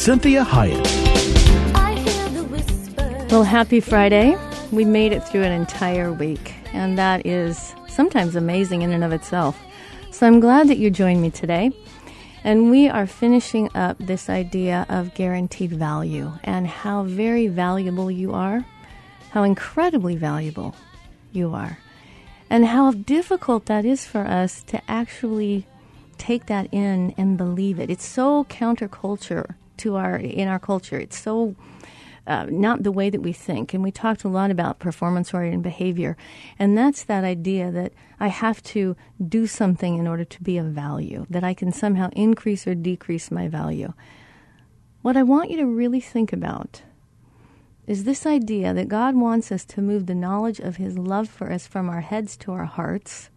Cinthia Hiett. Well, happy Friday. We made it through an entire week, and that is sometimes amazing in and of itself. So I'm glad that you joined me today. And we are finishing up this idea of guaranteed value and how very valuable you are, how incredibly valuable you are, and how difficult that is for us to actually take that in and believe it. It's so counterculture to our in our culture. It's so uh, not the way that we think. And we talked a lot about performance oriented behavior. And that's that idea that I have to do something in order to be of value, that I can somehow increase or decrease my value. What I want you to really think about is this idea that God wants us to move the knowledge of His love for us from our heads to our hearts.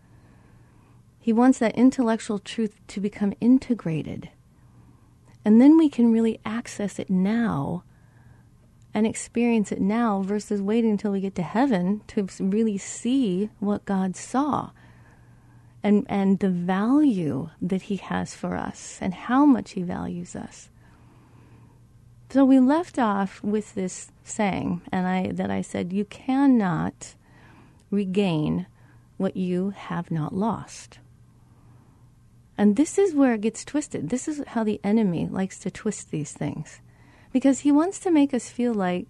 He wants that intellectual truth to become integrated. And then we can really access it now and experience it now versus waiting until we get to heaven to really see what God saw and, and the value that He has for us and how much He values us. So we left off with this saying, and I that I said, you cannot regain what you have not lost. And this is where it gets twisted. This is how the enemy likes to twist these things because he wants to make us feel like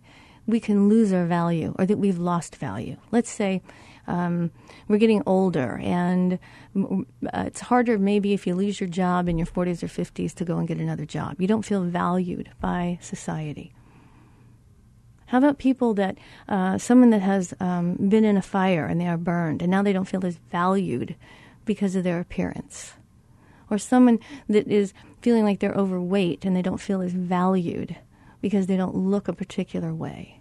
we can lose our value or that we've lost value. Let's say um, we're getting older, and uh, it's harder maybe if you lose your job in your 40s or 50s to go and get another job. You don't feel valued by society. How about people that, uh, someone that has um, been in a fire and they are burned, and now they don't feel as valued because of their appearance? Or someone that is feeling like they're overweight and they don't feel as valued because they don't look a particular way.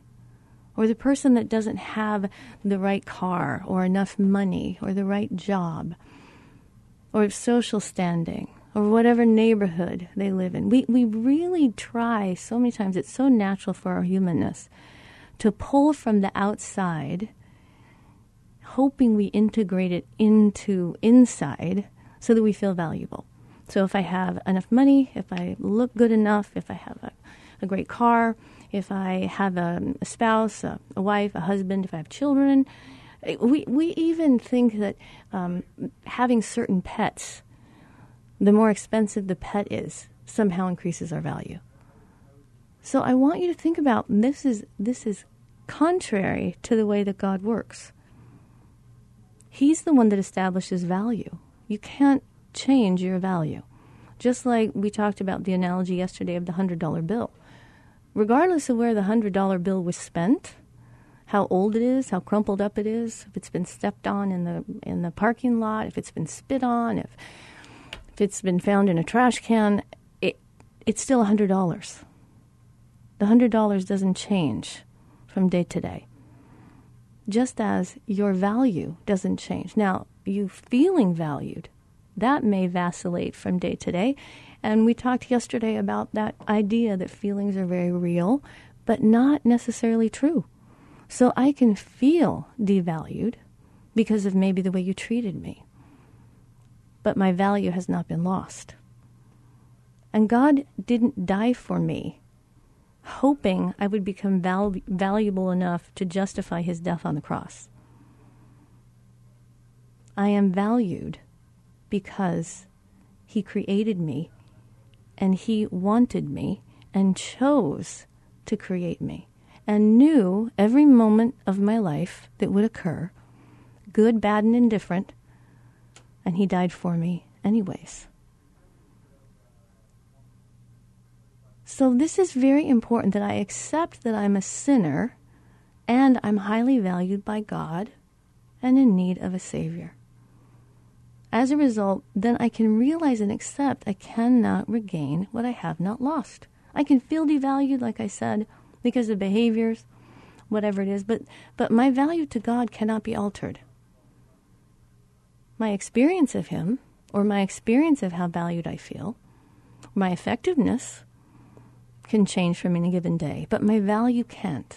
Or the person that doesn't have the right car or enough money or the right job or social standing or whatever neighborhood they live in. We, we really try so many times, it's so natural for our humanness to pull from the outside, hoping we integrate it into inside so that we feel valuable. So if I have enough money, if I look good enough, if I have a a great car, if I have a, a spouse, a, a, wife, a husband, if I have children. We, we even think that um, having certain pets, the more expensive the pet is, somehow increases our value. So I want you to think about this is this is contrary to the way that God works. He's the one that establishes value. You can't change your value. Just like we talked about the analogy yesterday of the $100 bill regardless of where the $100 bill was spent, how old it is, how crumpled up it is, if it's been stepped on in the in the parking lot, if it's been spit on, if if it's been found in a trash can, it it's still $100. The $100 doesn't change from day to day. Just as your value doesn't change. Now, you feeling valued, that may vacillate from day to day, and we talked yesterday about that idea that feelings are very real, but not necessarily true. So I can feel devalued because of maybe the way you treated me. But my value has not been lost. And God didn't die for me hoping I would become val- valuable enough to justify his death on the cross. I am valued because he created me and He wanted me and chose to create me and knew every moment of my life that would occur, good, bad, and indifferent, and He died for me anyways. So, this is very important that I accept that I'm a sinner and I'm highly valued by God and in need of a Savior. As a result, then I can realize and accept I cannot regain what I have not lost. I can feel devalued, like I said, because of behaviors, whatever it is, but, but my value to God cannot be altered. My experience of Him, or my experience of how valued I feel, my effectiveness can change from any given day, but my value can't.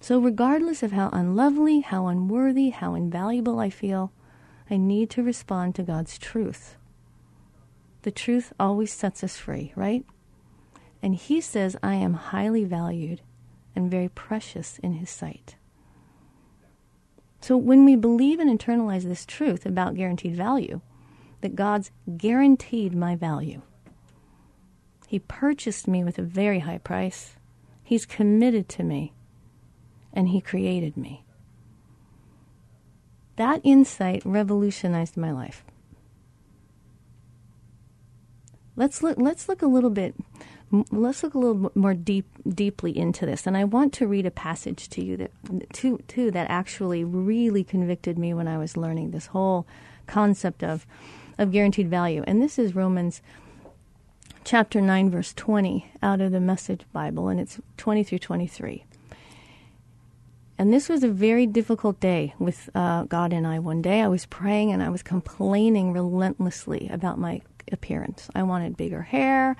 So, regardless of how unlovely, how unworthy, how invaluable I feel, I need to respond to God's truth. The truth always sets us free, right? And He says, I am highly valued and very precious in His sight. So, when we believe and internalize this truth about guaranteed value, that God's guaranteed my value, He purchased me with a very high price, He's committed to me and He created me. That insight revolutionized my life. Let's look. Let's look a little bit. Let's look a little more deep, deeply into this, and I want to read a passage to you that, to, too, that actually really convicted me when I was learning this whole concept of, of guaranteed value. And this is Romans chapter 9, verse 20 out of the Message Bible, and it's 20 through 23. And this was a very difficult day with uh, God and I. One day I was praying and I was complaining relentlessly about my appearance. I wanted bigger hair.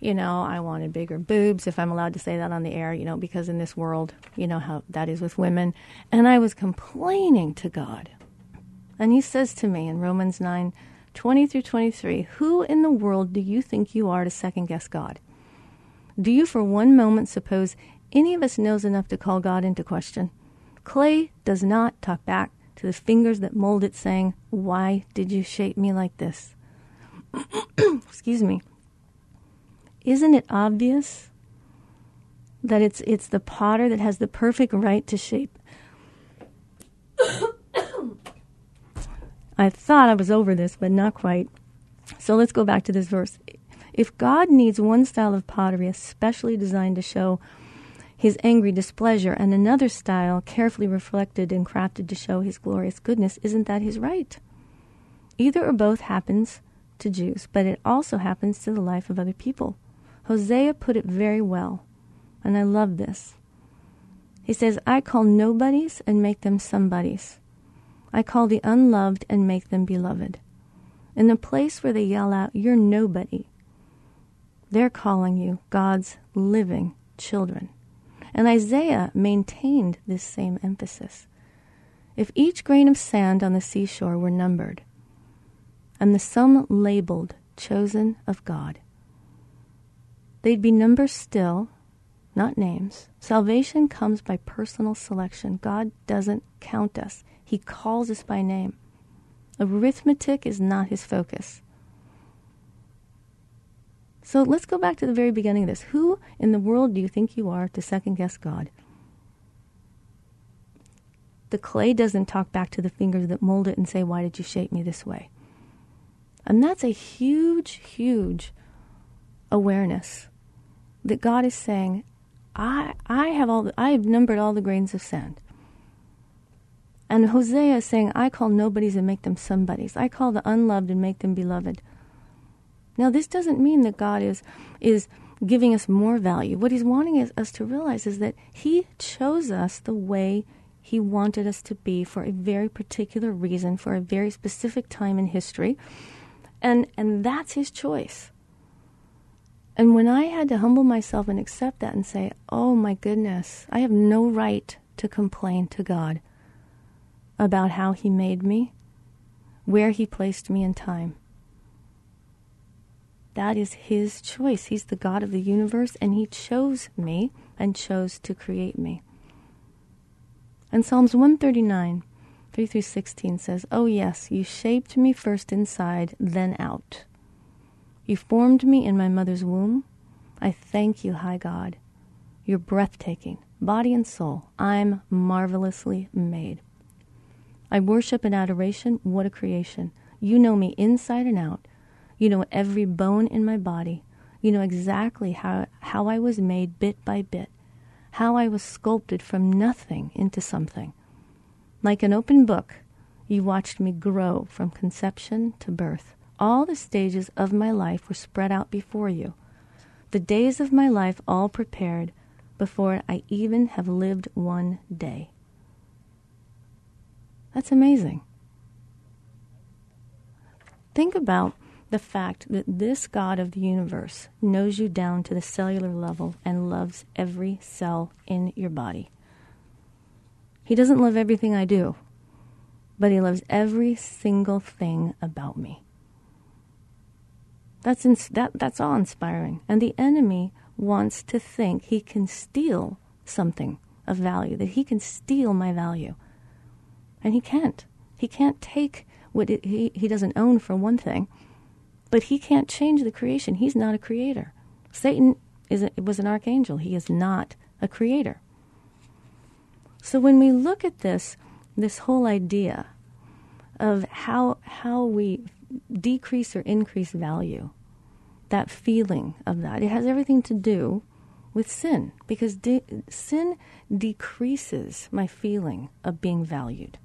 You know, I wanted bigger boobs, if I'm allowed to say that on the air, you know, because in this world, you know how that is with women. And I was complaining to God. And He says to me in Romans 9 20 through 23, Who in the world do you think you are to second guess God? Do you for one moment suppose any of us knows enough to call God into question. Clay does not talk back to the fingers that mold it, saying, Why did you shape me like this? Excuse me. Isn't it obvious that it's, it's the potter that has the perfect right to shape? I thought I was over this, but not quite. So let's go back to this verse. If God needs one style of pottery especially designed to show his angry displeasure, and another style carefully reflected and crafted to show his glorious goodness, isn't that his right? Either or both happens to Jews, but it also happens to the life of other people. Hosea put it very well, and I love this. He says, I call nobodies and make them somebodies. I call the unloved and make them beloved. In the place where they yell out, You're nobody, they're calling you God's living children. And Isaiah maintained this same emphasis. If each grain of sand on the seashore were numbered, and the sum labeled chosen of God, they'd be numbers still, not names. Salvation comes by personal selection. God doesn't count us, He calls us by name. Arithmetic is not His focus. So let's go back to the very beginning of this. Who in the world do you think you are to second guess God? The clay doesn't talk back to the fingers that mold it and say, Why did you shape me this way? And that's a huge, huge awareness that God is saying, I, I have all the, I have numbered all the grains of sand. And Hosea is saying, I call nobodies and make them somebodies. I call the unloved and make them beloved. Now, this doesn't mean that God is, is giving us more value. What He's wanting us, us to realize is that He chose us the way He wanted us to be for a very particular reason, for a very specific time in history. And, and that's His choice. And when I had to humble myself and accept that and say, oh my goodness, I have no right to complain to God about how He made me, where He placed me in time. That is his choice. He's the God of the universe, and he chose me and chose to create me. And Psalms 139, 3 through 16 says, Oh, yes, you shaped me first inside, then out. You formed me in my mother's womb. I thank you, high God. You're breathtaking, body and soul. I'm marvelously made. I worship in adoration. What a creation. You know me inside and out. You know every bone in my body. You know exactly how, how I was made bit by bit, how I was sculpted from nothing into something. Like an open book, you watched me grow from conception to birth. All the stages of my life were spread out before you. the days of my life all prepared before I even have lived one day. That's amazing. Think about the fact that this God of the universe knows you down to the cellular level and loves every cell in your body. He doesn't love everything I do, but He loves every single thing about me. That's, ins- that, that's all inspiring. And the enemy wants to think he can steal something of value, that he can steal my value. And he can't. He can't take what it, he, he doesn't own, for one thing, but he can't change the creation. He's not a creator. Satan is a, was an archangel, he is not a creator. So when we look at this, this whole idea of how, how we decrease or increase value, that feeling of that. It has everything to do with sin because de- sin decreases my feeling of being valued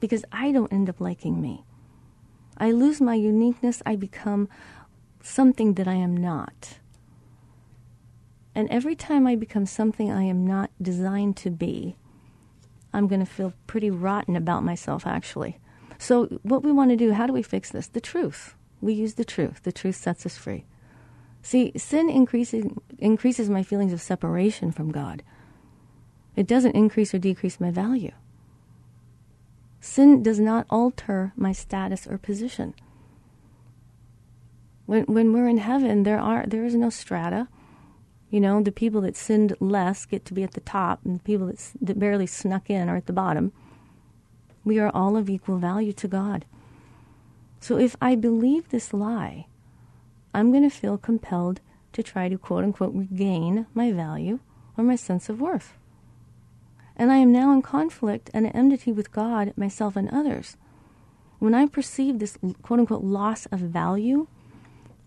because I don't end up liking me. I lose my uniqueness, I become something that I am not. And every time I become something I am not designed to be, I'm going to feel pretty rotten about myself, actually. So, what we want to do, how do we fix this? The truth. We use the truth. The truth sets us free. See, sin increases, increases my feelings of separation from God. It doesn't increase or decrease my value. Sin does not alter my status or position. When, when we're in heaven, there, are, there is no strata. You know, the people that sinned less get to be at the top, and the people that, that barely snuck in are at the bottom. We are all of equal value to God. So if I believe this lie, I'm going to feel compelled to try to quote unquote regain my value or my sense of worth. And I am now in conflict and enmity with God, myself, and others. When I perceive this quote unquote loss of value,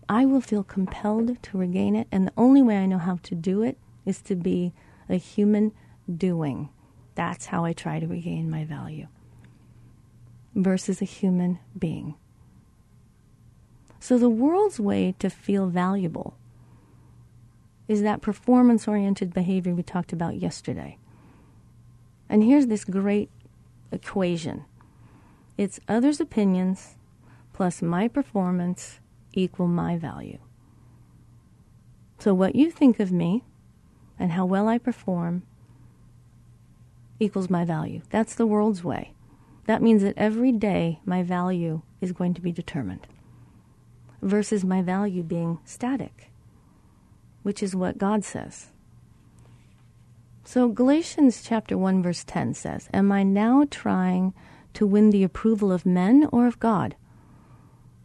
I will feel compelled to regain it. And the only way I know how to do it is to be a human doing. That's how I try to regain my value versus a human being. So the world's way to feel valuable is that performance oriented behavior we talked about yesterday. And here's this great equation it's others' opinions plus my performance equal my value. So what you think of me and how well I perform equals my value. That's the world's way. That means that every day my value is going to be determined versus my value being static, which is what God says. So Galatians chapter 1 verse 10 says, "Am I now trying to win the approval of men or of God?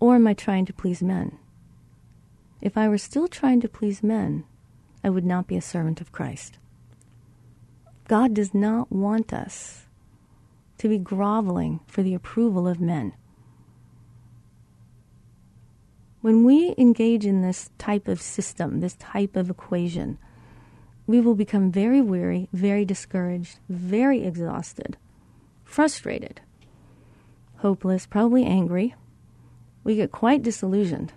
Or am I trying to please men? If I were still trying to please men, I would not be a servant of Christ." God does not want us to be groveling for the approval of men. When we engage in this type of system, this type of equation, we will become very weary, very discouraged, very exhausted, frustrated, hopeless, probably angry. We get quite disillusioned.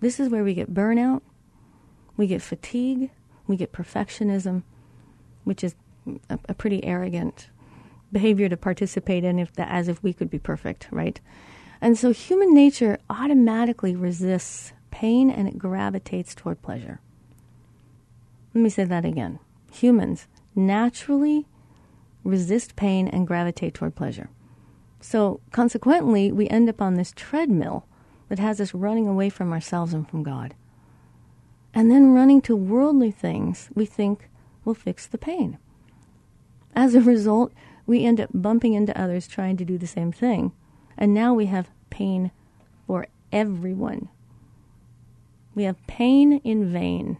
This is where we get burnout, we get fatigue, we get perfectionism, which is a, a pretty arrogant behavior to participate in if the, as if we could be perfect, right? And so human nature automatically resists pain and it gravitates toward pleasure. Let me say that again. Humans naturally resist pain and gravitate toward pleasure. So consequently, we end up on this treadmill that has us running away from ourselves and from God. And then running to worldly things we think will fix the pain. As a result, we end up bumping into others trying to do the same thing and now we have pain for everyone. We have pain in vain.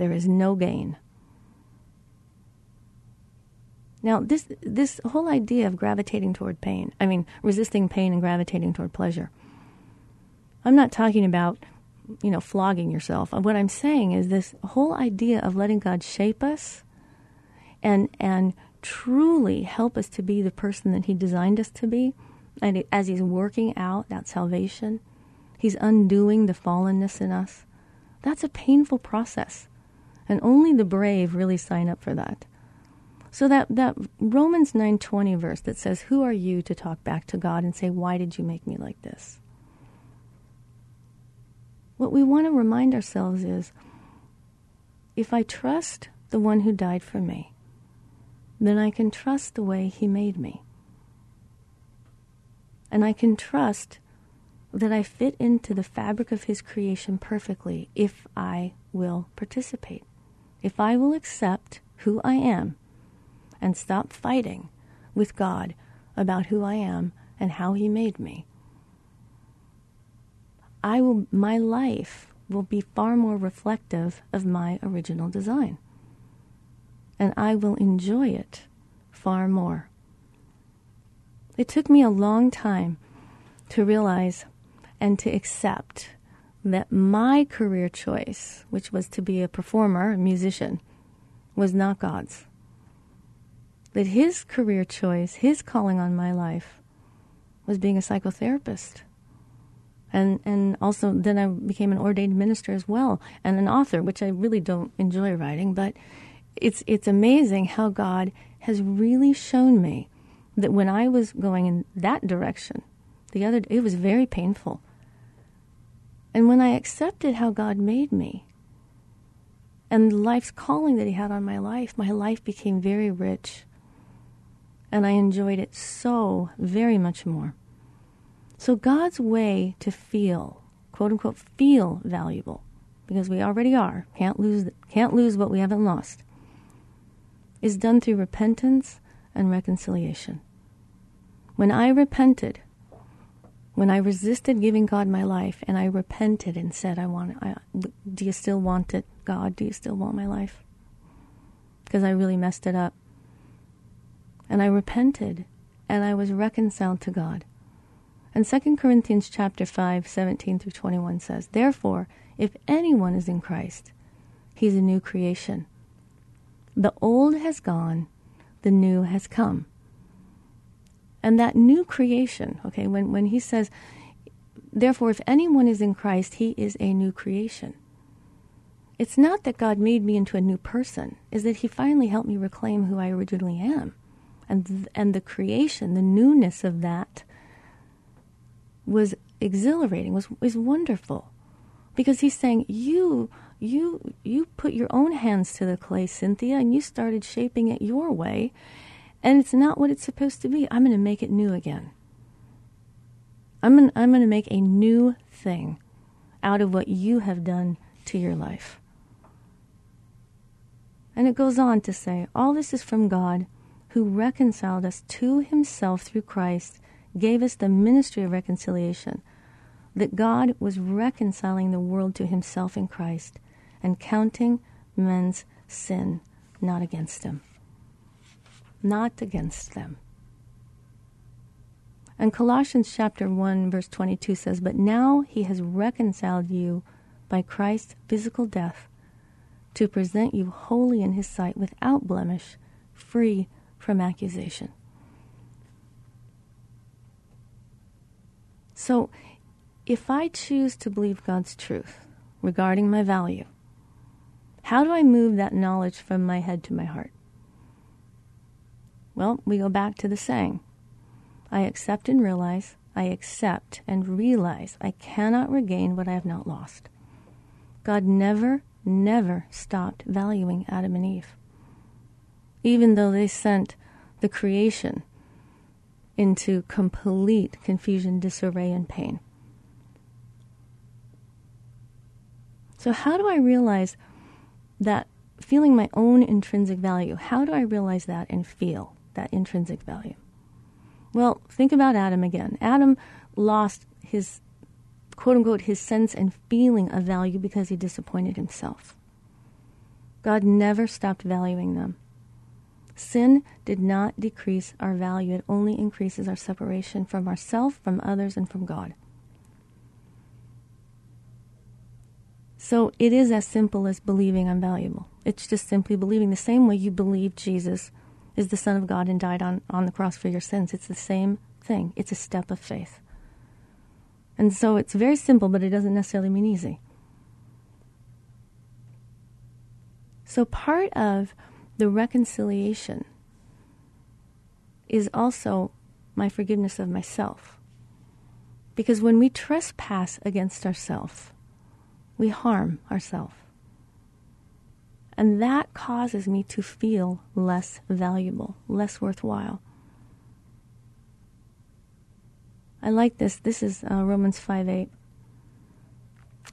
There is no gain. Now, this, this whole idea of gravitating toward pain, I mean, resisting pain and gravitating toward pleasure, I'm not talking about, you know, flogging yourself. What I'm saying is this whole idea of letting God shape us and, and truly help us to be the person that He designed us to be and as He's working out that salvation, He's undoing the fallenness in us. That's a painful process. And only the brave really sign up for that. So that, that Romans 9:20 verse that says, "Who are you to talk back to God and say, why did you make me like this?" What we want to remind ourselves is if I trust the one who died for me, then I can trust the way he made me. And I can trust that I fit into the fabric of his creation perfectly if I will participate. If I will accept who I am and stop fighting with God about who I am and how he made me. I will my life will be far more reflective of my original design. And I will enjoy it far more. It took me a long time to realize and to accept that my career choice, which was to be a performer, a musician, was not God's. That his career choice, his calling on my life, was being a psychotherapist. And, and also, then I became an ordained minister as well, and an author, which I really don't enjoy writing, but it's, it's amazing how God has really shown me that when I was going in that direction, the other, it was very painful and when I accepted how God made me and life's calling that He had on my life, my life became very rich. And I enjoyed it so very much more. So, God's way to feel, quote unquote, feel valuable, because we already are, can't lose, can't lose what we haven't lost, is done through repentance and reconciliation. When I repented, when I resisted giving God my life and I repented and said, I want I, do you still want it, God? Do you still want my life? Because I really messed it up. And I repented and I was reconciled to God. And 2 Corinthians chapter 5, 17 through 21 says, Therefore, if anyone is in Christ, he's a new creation. The old has gone, the new has come. And that new creation, okay, when, when he says, therefore, if anyone is in Christ, he is a new creation. It's not that God made me into a new person, is that he finally helped me reclaim who I originally am. And, th- and the creation, the newness of that was exhilarating, was, was wonderful. Because he's saying, you, you, you put your own hands to the clay, Cinthia, and you started shaping it your way and it's not what it's supposed to be. I'm going to make it new again. I'm going, I'm to make a new thing out of what you have done to your life. And it goes on to say, all this is from God who reconciled us to himself through Christ, gave us the ministry of reconciliation, that God was reconciling the world to himself in Christ and counting men's sin not against him not against them. And Colossians chapter 1 verse 22 says, "But now he has reconciled you by Christ's physical death to present you holy in his sight without blemish, free from accusation." So, if I choose to believe God's truth regarding my value, how do I move that knowledge from my head to my heart? Well, we go back to the saying I accept and realize, I accept and realize I cannot regain what I have not lost. God never, never stopped valuing Adam and Eve, even though they sent the creation into complete confusion, disarray, and pain. So, how do I realize that feeling my own intrinsic value? How do I realize that and feel? That intrinsic value? Well, think about Adam again. Adam lost his quote unquote his sense and feeling of value because he disappointed himself. God never stopped valuing them. Sin did not decrease our value, it only increases our separation from ourselves, from others, and from God. So it is as simple as believing I'm valuable. It's just simply believing the same way you believe Jesus is the Son of God and died on, on the cross for your sins. It's the same thing, it's a step of faith. And so it's very simple, but it doesn't necessarily mean easy. So part of the reconciliation is also my forgiveness of myself. Because when we trespass against ourselves, we harm ourselves. And that causes me to feel less valuable, less worthwhile. I like this. This is uh, Romans 5 8.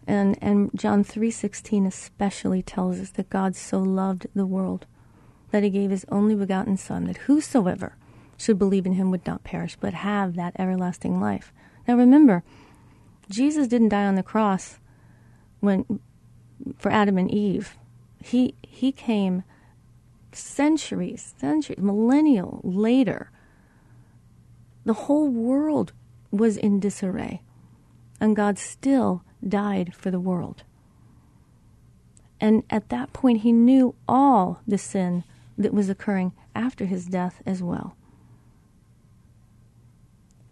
And, and John 3.16 especially tells us that God so loved the world that he gave his only begotten Son, that whosoever should believe in him would not perish, but have that everlasting life. Now remember, Jesus didn't die on the cross when for Adam and Eve. He he came centuries, centuries, millennial later. The whole world was in disarray, and God still died for the world. And at that point, he knew all the sin that was occurring after his death as well.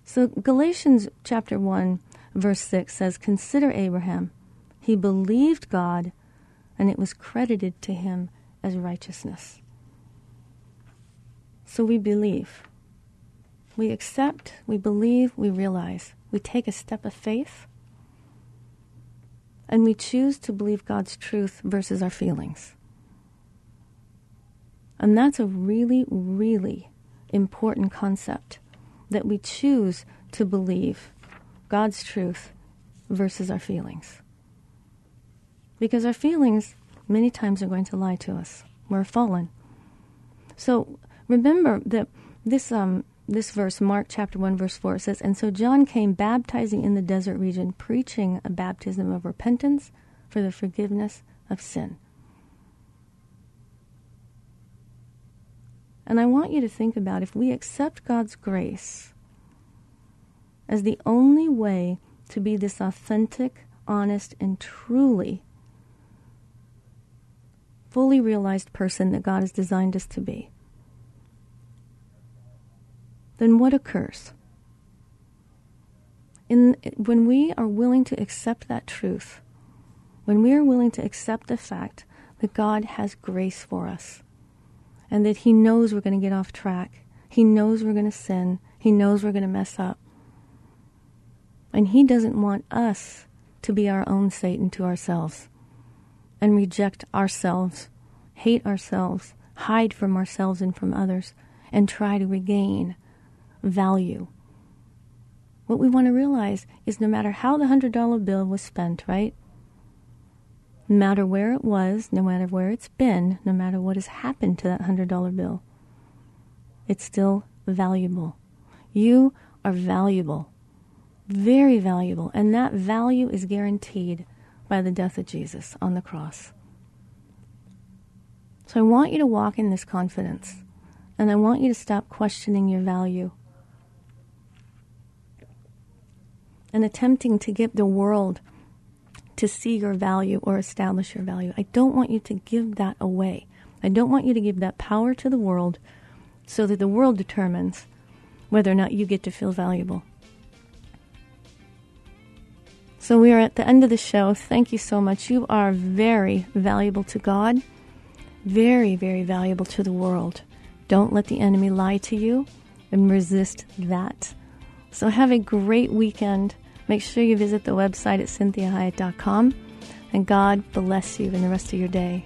So Galatians chapter 1 verse 6 says consider Abraham he believed God and it was credited to him as righteousness. So we believe. We accept, we believe, we realize. We take a step of faith and we choose to believe God's truth versus our feelings. And that's a really, really important concept that we choose to believe God's truth versus our feelings. Because our feelings many times are going to lie to us. We're fallen. So remember that this um, this verse, Mark chapter 1, verse 4, says, And so John came baptizing in the desert region, preaching a baptism of repentance for the forgiveness of sin. And I want you to think about if we accept God's grace as the only way to be this authentic, honest, and truly fully realized person that God has designed us to be, then what occurs? In, when we are willing to accept that truth, when we are willing to accept the fact that God has grace for us, and that He knows we're going to get off track. He knows we're going to sin. He knows we're going to mess up. And He doesn't want us to be our own Satan to ourselves and reject ourselves, hate ourselves, hide from ourselves and from others, and try to regain value. What we want to realize is no matter how the $100 bill was spent, right? No matter where it was, no matter where it's been, no matter what has happened to that $100 bill, it's still valuable. You are valuable, very valuable, and that value is guaranteed by the death of Jesus on the cross. So I want you to walk in this confidence, and I want you to stop questioning your value and attempting to get the world to see your value or establish your value. I don't want you to give that away. I don't want you to give that power to the world so that the world determines whether or not you get to feel valuable. So we are at the end of the show. Thank you so much. You are very valuable to God, very, very valuable to the world. Don't let the enemy lie to you and resist that. So have a great weekend. Make sure you visit the website at cinthiahiett.com. And God bless you in the rest of your day.